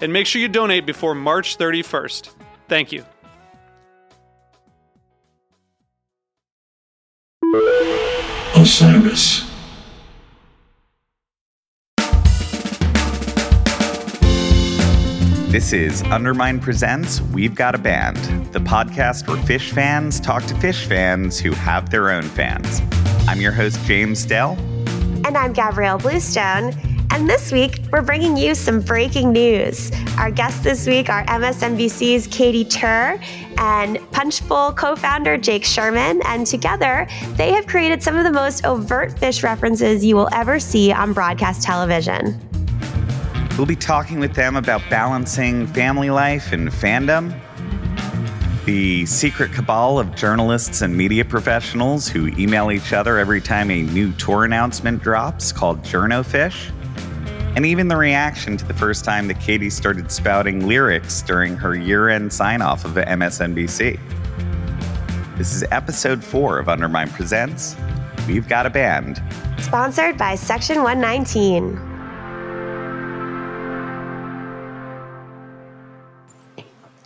And make sure you donate before March 31st. Thank you. Osiris. This is Undermine Presents We've Got a Band, the podcast where Phish fans talk to Phish fans who have their own fans. I'm your host, James Del. And I'm Gabrielle Bluestone. And this week, we're bringing you some breaking news. Our guests this week are MSNBC's Katy Tur and Punchbowl co founder Jake Sherman. And together, they have created some of the most overt Phish references you will ever see on broadcast television. We'll be talking with them about balancing family life and fandom, the secret cabal of journalists and media professionals who email each other every time a new tour announcement drops called JournoPhish and even the reaction to the first time that Katy started spouting lyrics during her year end sign off of MSNBC. This is episode four of Undermine Presents We've Got a Band. Sponsored by Section 119.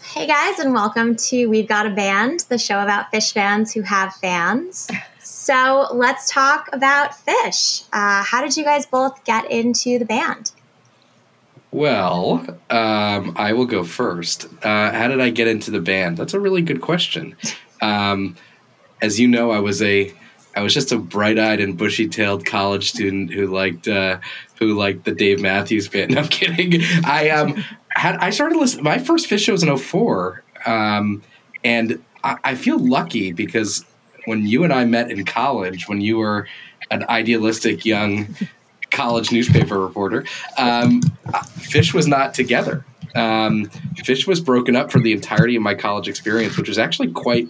Hey guys, and welcome to We've Got a Band, the show about Phish fans who have fans. So let's talk about Phish. Uh, how did you guys both get into the band? Well, um, I will go first. Uh, how did I get into the band? That's a really good question. Um, as you know, I was a I was just a bright-eyed and bushy-tailed college student who liked uh, who liked the Dave Matthews band. No, I'm kidding. I um had I started listening. My first Phish show was in 04. Um, and I, I feel lucky because when you and I met in college, when you were an idealistic young college newspaper reporter, um, Phish was not together. Um, Phish was broken up for the entirety of my college experience, which was actually quite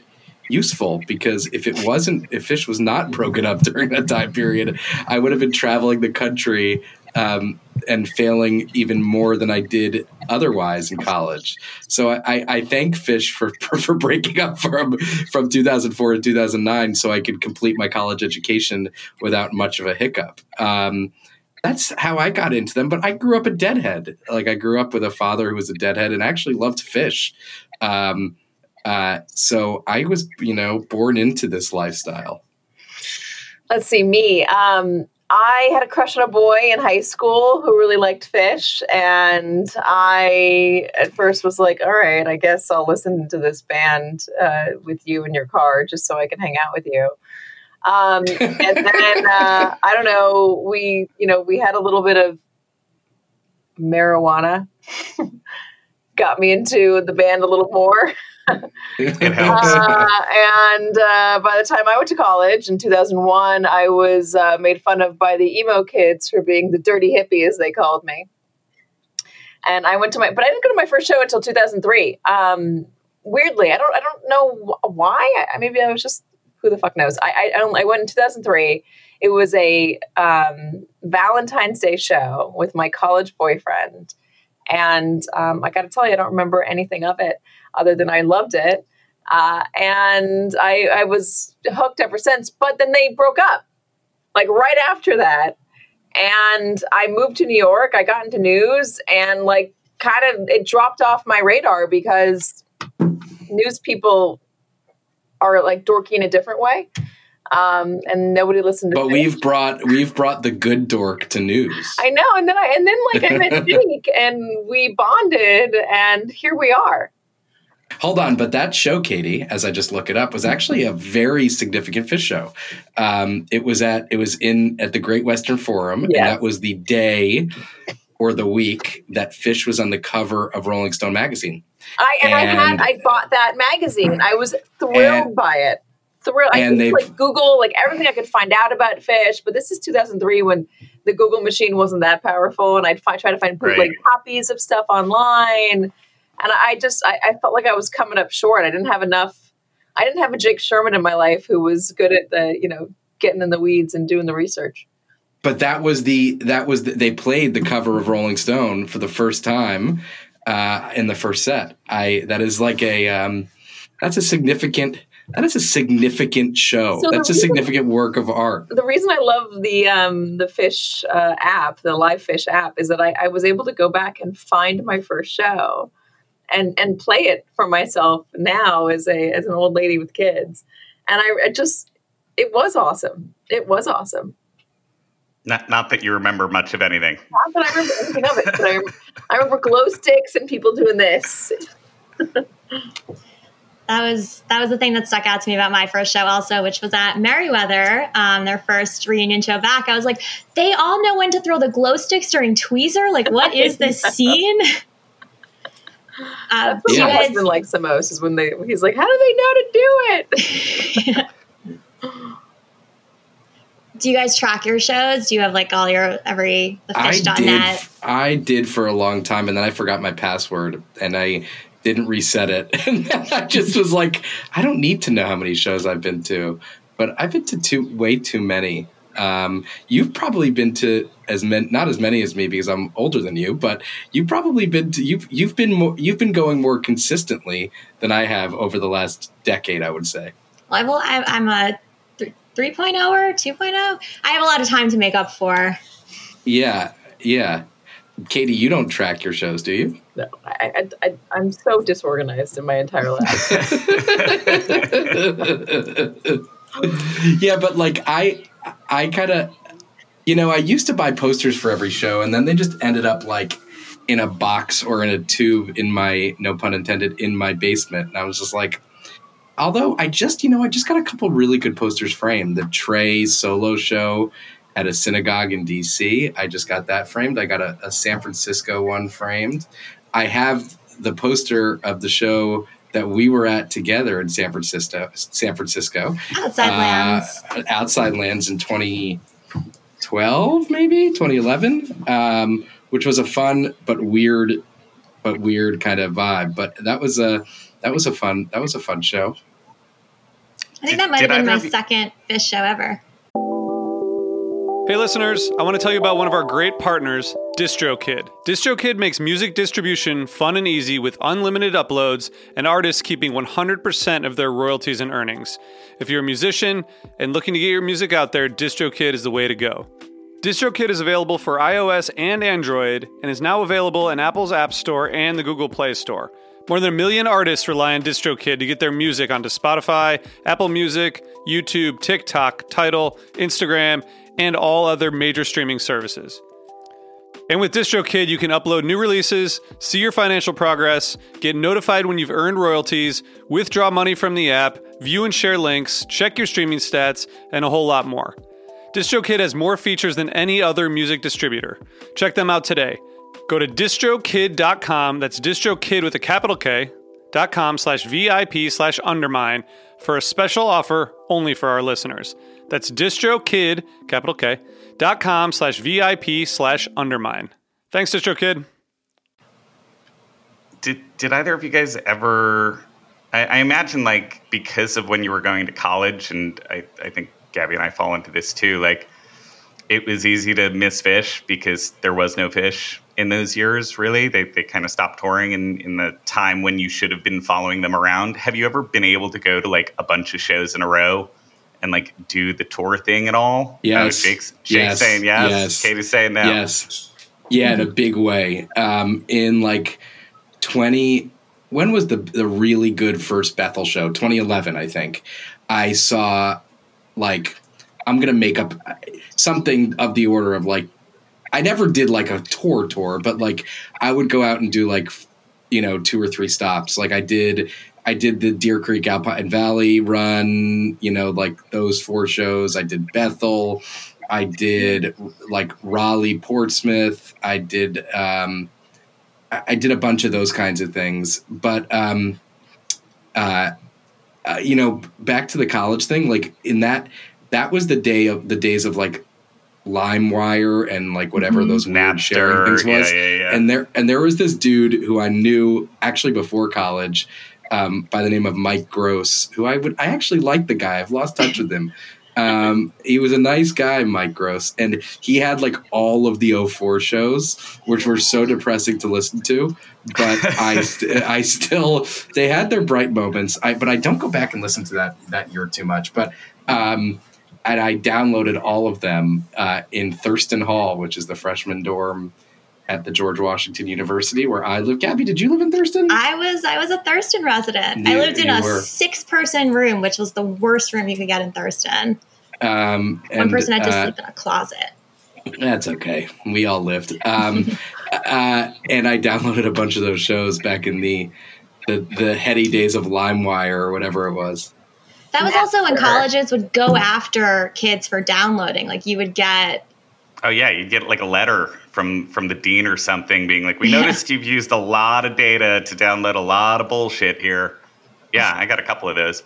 useful because if it wasn't, if Phish was not broken up during that time period, I would have been traveling the country um, and failing even more than I did otherwise in college. So I, I thank Phish for, for, for breaking up from from 2004 to 2009, so I could complete my college education without much of a hiccup. Um, that's how I got into them. But I grew up a deadhead. Like I grew up with a father who was a deadhead and actually loved Phish. Um, uh, so I was, you know, born into this lifestyle. Let's see, me. Um, I had a crush on a boy in high school who really liked Phish. and I at first was like, "All right, I guess I'll listen to this band uh, with you in your car just so I can hang out with you." Um, and then uh, I don't know, we you know we had a little bit of marijuana, got me into the band a little more. It helps. Uh, and uh, by the time I went to college in 2001, I was uh, made fun of by the emo kids for being the dirty hippie, as they called me. And I went to my, but I didn't go to my first show until 2003. Um, weirdly, I don't, I don't know wh- why. I, maybe I was just, who the fuck knows? I, I, I went in 2003. It was a um, Valentine's Day show with my college boyfriend. And um, I got to tell you, I don't remember anything of it other than I loved it. Uh, and I, I was hooked ever since. But then they broke up, like right after that. And I moved to New York. I got into news and, like, kind of it dropped off my radar because news people are like dorky in a different way. Um, and nobody listened to But we've brought we've brought the good dork to news. I know, and then I and then like I met Jake and we bonded, and here we are. Hold on, but that show, Katy, as I just look it up, was actually a very significant Phish show. Um, it was at it was in at the Great Western Forum, and that was the day or the week that Phish was on the cover of Rolling Stone magazine. I and, I had I bought that magazine. I was thrilled And- by it. Thrilled. I and they- like Google like everything I could find out about Phish, but this is 2003 when the Google machine wasn't that powerful, and I'd find, try to find bootleg Right. copies of stuff online, and I just I, I felt like I was coming up short. I didn't have enough. I didn't have a Jake Sherman in my life who was good at the you know getting in the weeds and doing the research. But that was the that was the, they played the cover of Rolling Stone for the first time uh, in the first set. I that is like a um, that's a significant that is a significant show. So that's a reason- significant work of art. the reason I love the um, the Phish uh, app, the live Phish app, is that I, I was able to go back and find my first show, and and play it for myself now as a as an old lady with kids, and I, I just it was awesome. It was awesome. Not, not that you remember much of anything. Not that I remember anything of it, but I, I remember glow sticks and people doing this. That was that was the thing that stuck out to me about my first show also, which was at Merriweather, um, their first reunion show back. I was like, they all know when to throw the glow sticks during Tweezer. Like, what is this scene? Uh, what do my husband likes the most is when they he's like, how do they know to do it? do you guys track your shows? Do you have like all your every the I fish on did. net? I did for a long time, and then I forgot my password, and I didn't reset it. And I just was like, I don't need to know how many shows I've been to, but I've been to too way too many. Um, you've probably been to as many, not as many as me because I'm older than you, but you've probably been to you've you've been more you've been going more consistently than I have over the last decade. I would say. Well, well I, I'm a th- 3.0 or 2.0. I have a lot of time to make up for. Yeah, yeah. Katy, you don't track your shows, do you? No, I, I, I, I'm so disorganized in my entire life. yeah, but like I, I kind of, you know, I used to buy posters for every show, and then they just ended up like in a box or in a tube in my, no pun intended, in my basement. And I was just like, although I just, you know, I just got a couple really good posters framed. The Trey solo show at a synagogue in DC. I just got that framed. I got a, a San Francisco one framed. I have the poster of the show that we were at together in San Francisco. San Francisco, Outside uh, lands. Outside Lands in 2012, maybe 2011, um, which was a fun but weird, but weird kind of vibe. But that was a that was a fun that was a fun show. I think that might have been my of you- second Phish show ever. Hey listeners, I want to tell you about one of our great partners, DistroKid. DistroKid makes music distribution fun and easy with unlimited uploads and artists keeping 100% of their royalties and earnings. If you're a musician and looking to get your music out there, DistroKid is the way to go. DistroKid is available for iOS and Android and is now available in Apple's App Store and the Google Play Store. More than a million artists rely on DistroKid to get their music onto Spotify, Apple Music, YouTube, TikTok, Tidal, Instagram, and all other major streaming services. And with DistroKid, you can upload new releases, see your financial progress, get notified when you've earned royalties, withdraw money from the app, view and share links, check your streaming stats, and a whole lot more. DistroKid has more features than any other music distributor. Check them out today. Go to distrokid.com, that's distrokid with a capital K, dot com slash VIP slash undermine for a special offer only for our listeners. That's distrokid, capital K, dot com slash VIP slash undermine. Thanks, DistroKid. Did did either of you guys ever? I, I imagine like because of when you were going to college, and I, I think Gabby and I fall into this too. Like it was easy to miss Phish because there was no Phish in those years. Really, they they kind of stopped touring in in the time when you should have been following them around. Have you ever been able to go to like a bunch of shows in a row? And like do the tour thing at all? Yes. Oh, Jake's, Jake's Yes. saying yes. Yes. Katy's saying no. Yes. Yeah, in a big way. Um, in like 20, when was the, the really good first Bethel show? 2011, I think. I saw like, I'm going to make up something of the order of like, I never did like a tour tour, but like I would go out and do like, you know, two or three stops. Like I did, I did the Deer Creek Alpine Valley run, you know, like those four shows. I did Bethel. I did like Raleigh, Portsmouth. I did um, I did a bunch of those kinds of things. But um, uh, uh, you know, back to the college thing. Like in that, that was the day of the days of like LimeWire and like whatever those weird sharing Napster. things Yeah, was. yeah, yeah. And there and there was this dude who I knew actually before college. Um, by the name of Mike Gross, who I would I actually like the guy. I've lost touch with him. Um, he was a nice guy, Mike Gross, and he had like all of the 04 shows, which were so depressing to listen to. But I, st- I still, they had their bright moments. I, but I don't go back and listen to that that year too much. But um, and I downloaded all of them uh, in Thurston Hall, which is the freshman dorm at the George Washington University where I live. Gabby, did you live in Thurston? I was I was a Thurston resident. I lived in a were. six person room, which was the worst room you could get in Thurston. Um, One and, person had to uh, sleep in a closet. That's okay. We all lived. Um, uh, and I downloaded a bunch of those shows back in the the, the heady days of LimeWire or whatever it was. That was also when colleges would go after kids for downloading. Like you would get Oh yeah, you'd get like a letter from from the dean or something being like, "We Yeah. noticed you've used a lot of data to download a lot of bullshit here." Yeah, I got a couple of those.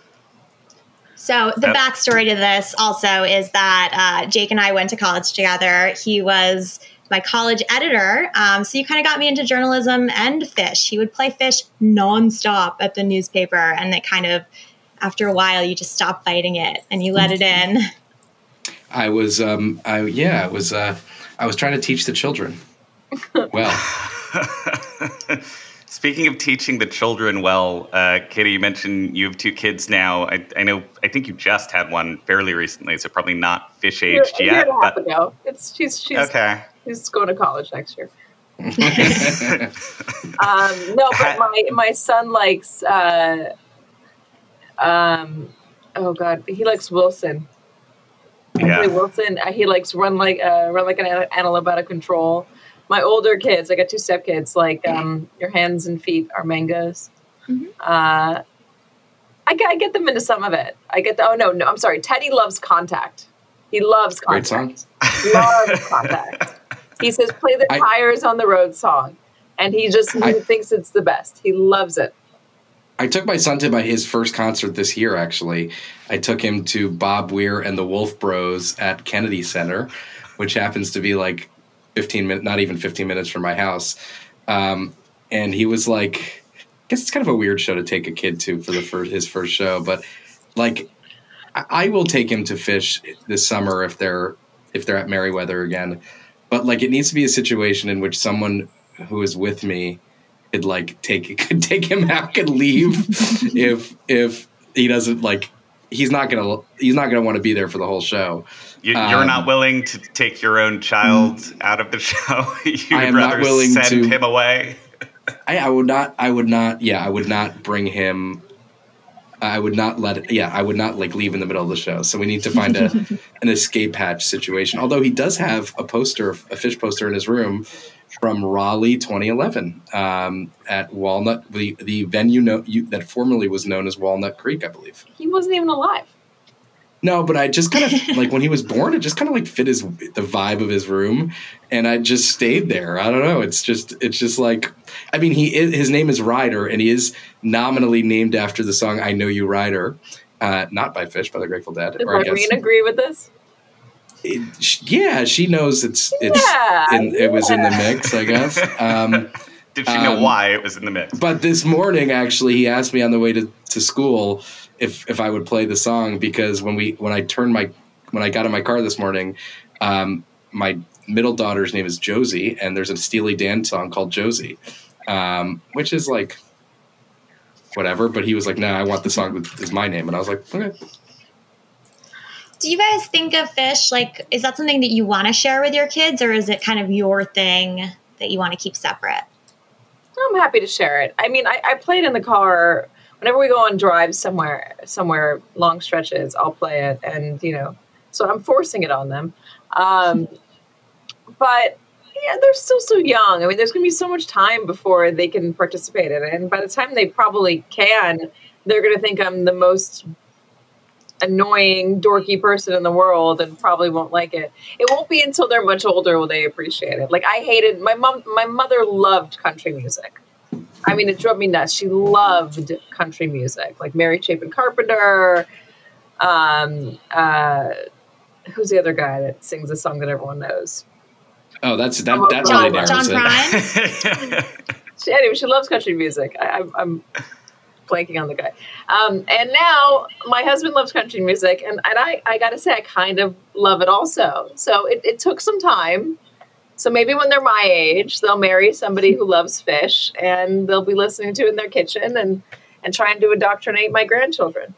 So the Yep. backstory to this also is that uh, Jake and I went to college together. He was my college editor, um, so you kind of got me into journalism and Phish. He would play Phish nonstop at the newspaper, and it kind of, after a while, you just stop fighting it and you let it in. I was, um, I yeah, it was, uh, I was trying to teach the children. Well, Speaking of teaching the children well, uh, Kitty, you mentioned you have two kids now. I, I know. I think you just had one fairly recently, so probably not Phish Year- aged a year yet. and a half But ago. It's she's she's okay. she's going to college next year. Um, no, but my my son likes. Uh, um, oh God, he likes Wilson. Yeah. Wilson. Uh, he likes run like uh, run like an an- antelope out of control. My older kids, I got two stepkids. Like um, your hands and feet are mangoes. Mhm. Uh, I get, I get them into some of it. I get the. Oh no, no, I'm sorry. Teddy loves contact. He loves Great contact. song. Loves contact. He says, "Play the I- tires on the road" song, and he just he I- thinks it's the best. He loves it. I took my son to my, his first concert this year. Actually, I took him to Bob Weir and the Wolf Bros at Kennedy Center, which happens to be like fifteen minutes, not even fifteen minutes from my house. Um, and he was like, I guess it's kind of a weird show to take a kid to for the first his first show, but like, I, I will take him to Phish this summer if they're if they're at Merriweather again. But like, it needs to be a situation in which someone who is with me could like take could take him out could leave if if he doesn't like he's not gonna he's not gonna want to be there for the whole show. You, you're Um, not willing to take your own child out of the show. you I would am not rather willing send to- him away. I, I would not. I would not. Yeah, I would not bring him. I would not let it. Yeah, I would not like leave in the middle of the show. So we need to find a an escape hatch situation. Although he does have a poster, a Phish poster in his room from Raleigh 2011 um, at Walnut, the the venue no, you, that formerly was known as Walnut Creek, I believe. He wasn't even alive. No, but I just kind of like when he was born, it just kind of like fit his the vibe of his room, and I just stayed there. I don't know. It's just it's just like I mean he is, his name is Ryder, and he is nominally named after the song "I Know You Ryder," uh, not by Phish, by the Grateful Dead. Did Irene agree with this? It, yeah, she knows it's it's Yeah, in, it was in the mix, I guess. Um, Did she know Um, why it was in the mix? but this morning, actually, he asked me on the way to, to school if if I would play the song because when we when I turned my when I got in my car this morning, um, my middle daughter's name is Josie, and there's a Steely Dan song called Josie, um, which is like whatever. But he was like, "No, I want the song that is my name," and I was like, "Okay." Do you guys think of Phish like is that something that you want to share with your kids or is it kind of your thing that you want to keep separate? I'm happy to share it. I mean, I, I play it in the car whenever we go on drives somewhere, somewhere long stretches. I'll play it, and you know, so I'm forcing it on them. Um, but yeah, they're still so young. I mean, there's going to be so much time before they can participate in it, and by the time they probably can, they're going to think I'm the most annoying, dorky person in the world, and probably won't like it. It won't be until they're much older will they appreciate it. Like I hated my mom. My mother loved country music. I mean, it drove me nuts. She loved country music, like Mary Chapin Carpenter. Um, uh, who's the other guy that sings a song that everyone knows? Oh, that's that Oh, that John, really narrows John it. Prine? She, anyway, she loves country music. I, I'm, I'm blanking on the guy. Um, and now my husband loves country music, and, and I, I got to say, I kind of love it also. So it, it took some time. So maybe when they're my age, they'll marry somebody who loves Phish, and they'll be listening to it in their kitchen and, and trying to indoctrinate my grandchildren.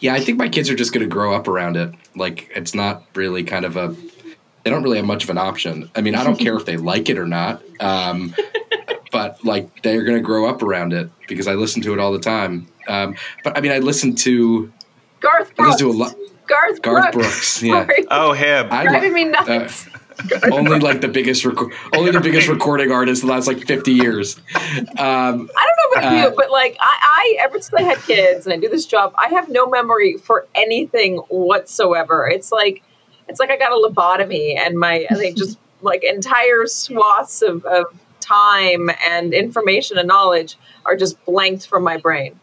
Yeah, I think my kids are just going to grow up around it. Like it's not really kind of a. They don't really have much of an option. I mean, I don't care if they like it or not. Um, but like they're going to grow up around it because I listen to it all the time. Um, but I mean, I listen to Garth I Brooks. listen to a lot. Garth, Garth Brooks. Brooks, yeah. Oh, him. I driving lo- me nuts. only like the biggest reco- only the biggest recording artist in the last like 50 years. Um, I don't know about Uh, you, but like I, I ever since I had kids and I do this job, I have no memory for anything whatsoever. It's like it's like I got a lobotomy and my I think just like entire swaths of, of time and information and knowledge are just blanked from my brain.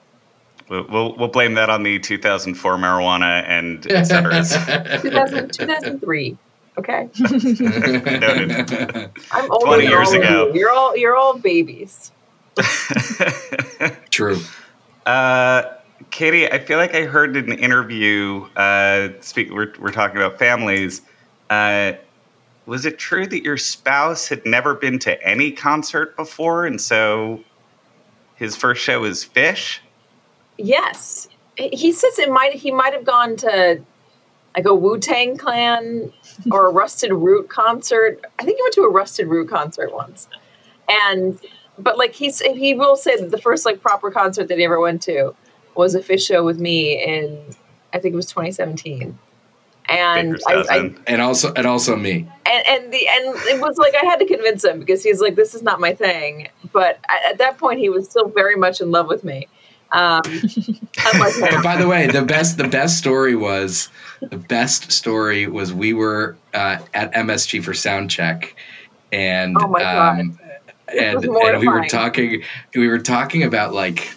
We'll, we'll, we'll blame that on the 2004 marijuana and et cetera. 2000, 2003. Okay, Noted. I'm older 20 than years all of ago. you. You're all you're all babies. True. Uh, Katy, I feel like I heard in an interview. Uh, speak, we're, we're talking about families. Uh, was it true that your spouse had never been to any concert before, and so his first show is Phish? Yes, he says it might. He might have gone to like a Wu Tang Clan or a Rusted Root concert. I think he went to a Rusted Root concert once, and but like he's he will say that the first like proper concert that he ever went to was a Phish show with me in I think it was 2017, and I, I. And also and also me. and and the and it was like I had to convince him because he's like this is not my thing. But at, at that point, he was still very much in love with me. Um, unlike by the way, the best the best story was the best story was we were uh, at MSG for sound check, and Oh my God. um, and and we were talking we were talking about like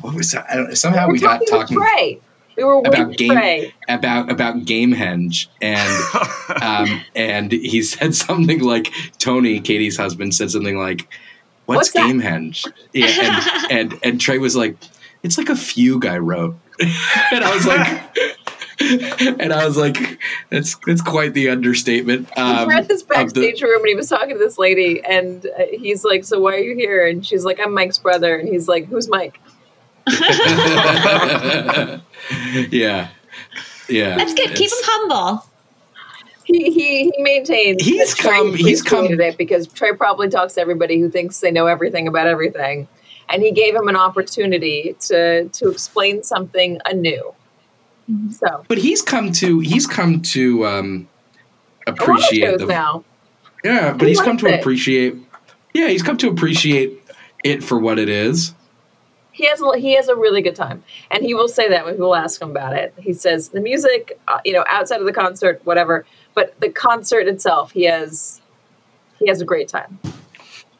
what was that? I don't, somehow we we were got talking talking to Trey. We were about game Trey. about about Gamehenge and um, and he said something like Tony, Katy's husband, said something like, What's "What's, that?" Gamehenge?" Yeah, and, and and Trey was like, "It's like a fugue I wrote," and I was like, and I was like, "That's that's quite the understatement." we Um, were at this of the- backstage room and he was talking to this lady and uh, he's like, "So why are you here?" And she's like, "I'm Mike's brother." And he's like, "Who's Mike?" yeah, yeah. That's good. Keep him humble. he he, he maintains. He's come- he's come- tweeted it because Trey probably talks to everybody who thinks they know everything about everything, and he gave him an opportunity to to explain something anew. So But he's come to he's come to um, a lot of appreciate the now. yeah, but He he's come to it. appreciate yeah, he's come to appreciate it for what it is. He has a- he has a really good time, and he will say that when people ask him about it. He says the music, uh, you know, outside of the concert, whatever, but the concert itself, he has he has a great time.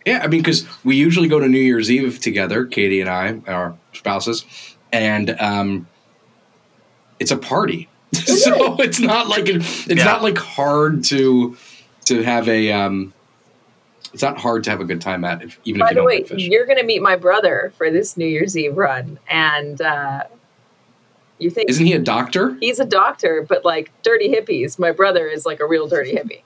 Yeah, I mean, because we usually go to New Year's Eve together, Katy and I, our spouses, and um, it's a party. so it's not like it, it's Yeah. not like hard to to have a um, it's not hard to have a good time at, if, even if By you the don't way, Phish. you're going to meet my brother for this New Year's Eve run, and uh, you think Isn't he a doctor? he's a doctor, but like dirty hippies. My brother is like a real dirty hippie.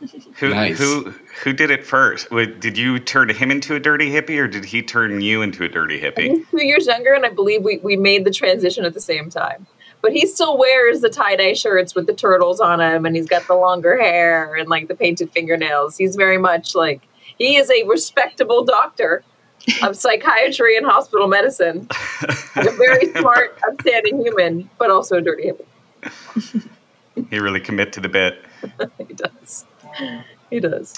Who Nice. who who did it first? Wait, Did you turn him into a dirty hippie, or did he turn you into a dirty hippie? Two years younger, and I believe we, we made the transition at the same time. But he still wears the tie dye shirts with the turtles on him, and he's got the longer hair and like the painted fingernails. He's very much like he is a respectable doctor of psychiatry and hospital medicine. He's a very smart, upstanding human, but also a dirty hippie. He really commit to the bit. He does. He does.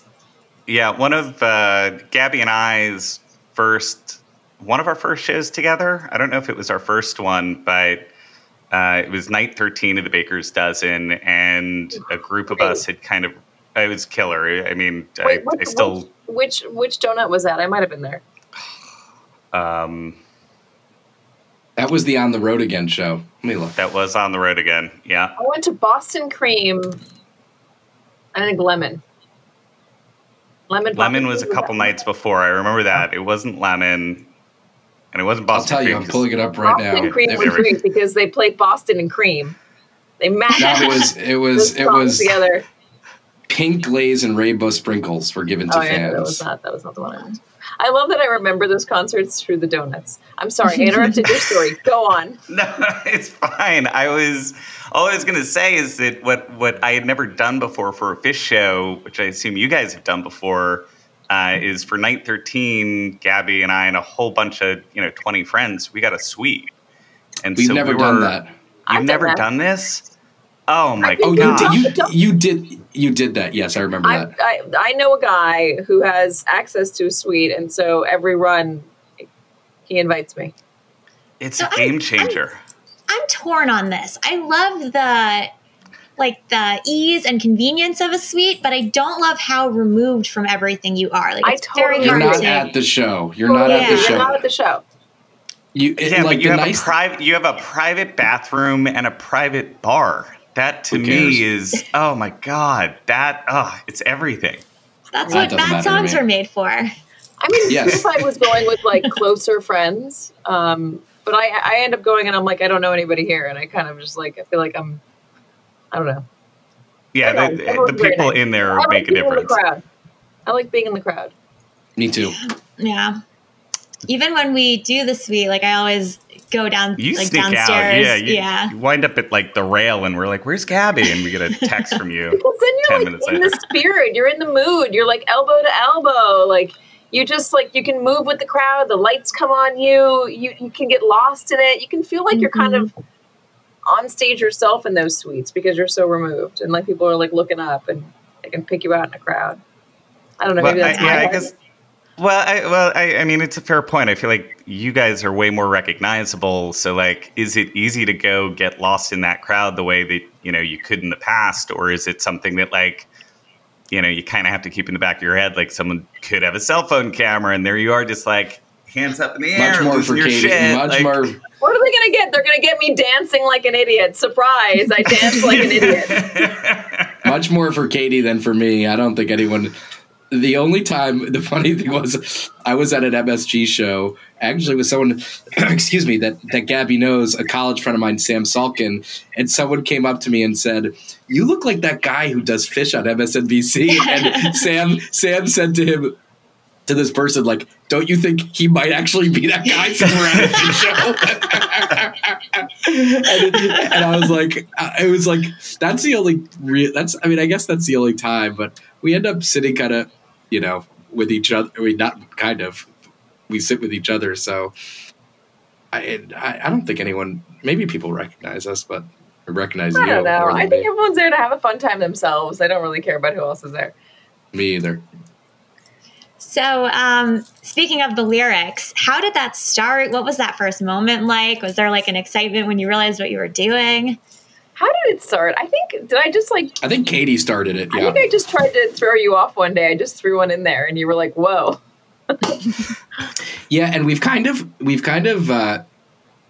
Yeah, one of uh, Gabby and I's first, one of our first shows together. I don't know if it was our first one, but uh, it was night 13 of the Baker's Dozen, and a group of us had kind of, it was killer. I mean, Wait, I, what- I still, Which which donut was that? I might have been there. um, That was the On the Road Again show. Let me look. that was on the road again. Yeah. I went to Boston Cream. I think lemon. Lemon. Lemon was a couple that- nights before. I remember that. It wasn't lemon, and it wasn't Boston. I'll Boston tell you, I'm pulling it up right Boston now. Cream It was was, great because they played Boston and Cream. They matched that was it was it was together. pink glaze and rainbow sprinkles were given to Oh yeah, that was fans. not that was not the one I went. I love that I remember those concerts through the donuts. I'm sorry, I interrupted your story. Go on. No, it's fine. I was all I was gonna say is that what what I had never done before for a Phish show, which I assume you guys have done before, uh, is for night thirteen, Gabby and I and a whole bunch of you know twenty friends, we got a suite. And We've so never we done that. You've I've done never that. done this? Oh my been Oh, you did, you you did you did that? Yes, I remember I, that. I I know a guy who has access to a suite, and so every run, he invites me. It's So a I'm- game changer. I'm torn on this. I love the like the ease and convenience of a suite, but I don't love how removed from everything you are. Like I it's very totally You're hard not to at the show. You're not yeah, at the show. You're not at the show. you it, yeah, like but you have nice a private you have a private bathroom and a private bar. That to me is oh my god. That oh, it's everything. That's That what doesn't bad songs me. were made for. I mean, Yes. if I was going with like closer friends, um, but I I end up going and I'm like I don't know anybody here, and I kind of just like I feel like I'm I don't know. Yeah, I know, the, the people nice. in there I like make a being in the difference. I like being in the crowd. Me too. Yeah. Even when we do the suite, like I always go down You like sneak downstairs. out, yeah. You, yeah. you wind up at like the rail, and we're like, "Where's Gabby?" And we get a text from you. Because then you're like minutes in later. the spirit. You're in the mood. You're like elbow to elbow. Like you just like you can move with the crowd. The lights come on you. You you can get lost in it. You can feel like you're kind mm-hmm. of on stage yourself in those suites because you're so removed and like people are like looking up and they can pick you out in a crowd. I don't know. Well, Maybe I, that's yeah, my I guess. Well, I, well, I, I mean, it's a fair point. I feel like you guys are way more recognizable. So, like, is it easy to go get lost in that crowd the way that you know you could in the past, or is it something that like, you know, you kind of have to keep in the back of your head, like someone could have a cell phone camera, and there you are, just like hands up in the air, Much more for Katy. shit. Much like- more. What are they gonna get? They're gonna get me dancing like an idiot. Surprise! I dance like an idiot. much more for Katy than for me. I don't think anyone. The only time, the funny thing was, I was at an MSG show actually with someone, excuse me, that that Gabby knows, a college friend of mine, Sam Salkin, and someone came up to me and said, "You look like that guy who does Phish on MSNBC." And Sam Sam said to him. To this person, like, don't you think he might actually be that guy somewhere on the show? and, and, I was like, uh, it was like, that's the only real, that's, I mean, I guess that's the only time, but we end up sitting kind of, you know, with each other. I mean, not kind of, we sit with each other. So I, I, I don't think anyone, maybe people recognize us, but recognize I you. don't know. I think me. everyone's there to have a fun time themselves. They don't really care about who else is there. me either. So, um, speaking of the lyrics, how did that start? What was that first moment like? Was there like an excitement when you realized what you were doing? How did it start? I think did I just like I think Katy started it. I Yeah. think I just tried to throw you off one day. I just threw one in there and you were like, "Whoa." Yeah, and we've kind of we've kind of uh,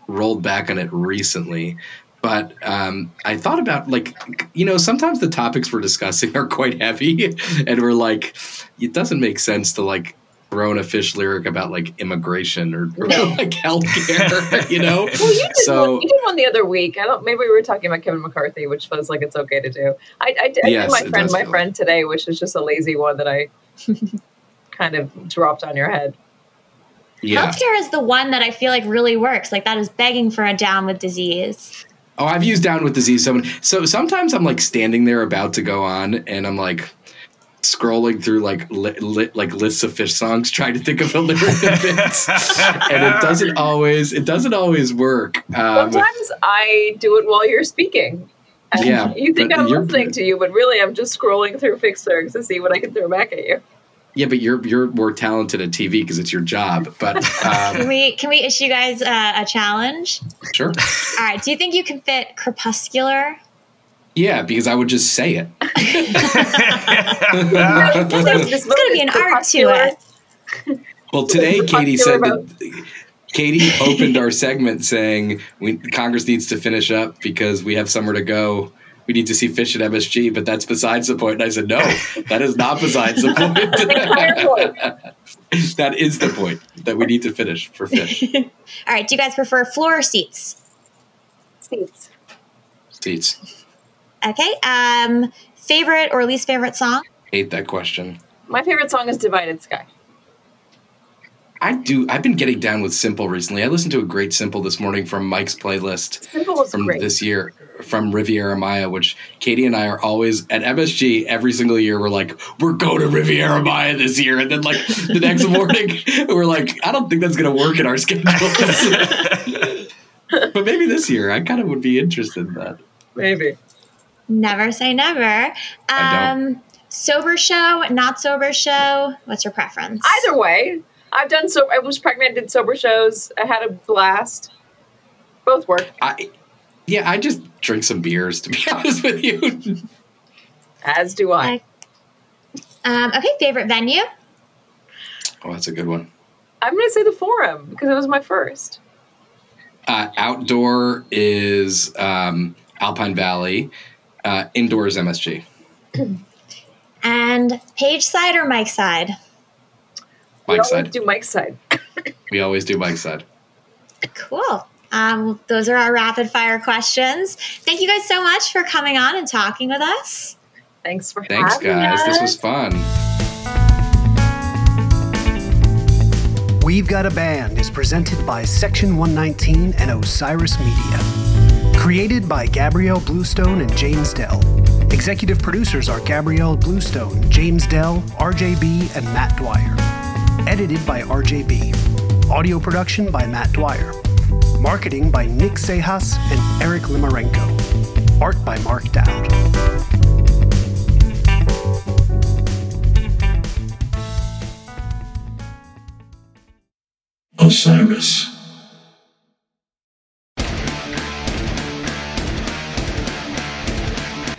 rolled back on it recently, but um, I thought about like you know sometimes the topics we're discussing are quite heavy, and we're like it doesn't make sense to like throw in a Phish lyric about like immigration or, or like healthcare, you know. Well, you did So- one. You did one the other week. I don't. Maybe we were talking about Kevin McCarthy, which feels like it's okay to do. I, I, I Yes, did my friend, my feel- friend today, which is just a lazy one that I kind of dropped on your head. Yeah. Healthcare is the one that I feel like really works. Like that is begging for a down with disease. Oh, I've used down with disease so many. So sometimes I'm like standing there about to go on, and I'm like scrolling through like li- li- like lists of Phish songs, trying to think of a lyric fits, and it doesn't always it doesn't always work. Um, Sometimes I do it while you're speaking. And Yeah, you think I'm listening to you, but really I'm just scrolling through Phish lyrics to see what I can throw back at you. Yeah, but you're you're more talented at TV because it's your job. But Can um, we can we issue you guys uh, a challenge? sure, All right. Do you think you can fit crepuscular? yeah, because I would just say it. There's, there's going to be an art to it. Well, today Katy said that Katy opened our segment saying we, Congress needs to finish up because we have somewhere to go. We need to see Phish at MSG, but that's besides the point. And I said, no, that is not besides the point. point. that is the point that we need to finish for Phish All right. Do you guys prefer floor or seats? Seats. seats. Okay. Um, favorite or least favorite song? Hate that question. My favorite song is Divided Sky. I do. I've been getting down with Simple recently. I listened to a great Simple this morning from Mike's playlist. Simple from great. this year from Riviera Maya, which Katy and I are always at MSG every single year. We're like, we're going to Riviera Maya this year, and then like the next morning, we're like, I don't think that's going to work in our schedule. but maybe this year, I kind of would be interested in that. Maybe. Never say never. I Um, sober show, not sober show. What's your preference? Either way, I've done so. I was pregnant, did sober shows. I had a blast. Both work, I, yeah, I just drink some beers to be honest with you. as do I. Okay. Um, okay. Favorite venue? Oh, that's a good one. I'm going to say the Forum because it was my first. Uh, outdoor is um, Alpine Valley. Uh, indoor is MSG. And page side or Mike side? We Mike's always side. do Mike's side. We always do Mike's side. Cool. Um, those are our rapid fire questions. Thank you guys so much for coming on and talking with us. Thanks for Thanks, having guys. This was fun. We've Got a Band is presented by Section 119 and Osiris Media. Created by Gabrielle Bluestone and James Del. Executive producers are Gabrielle Bluestone, James Del, RJB, and Matt Dwyer. Edited by RJ Bee. Audio production by Matt Dwyer. Marketing by Nick Cejas and Eric Limarenko. Art by Mark Dowd. Osiris.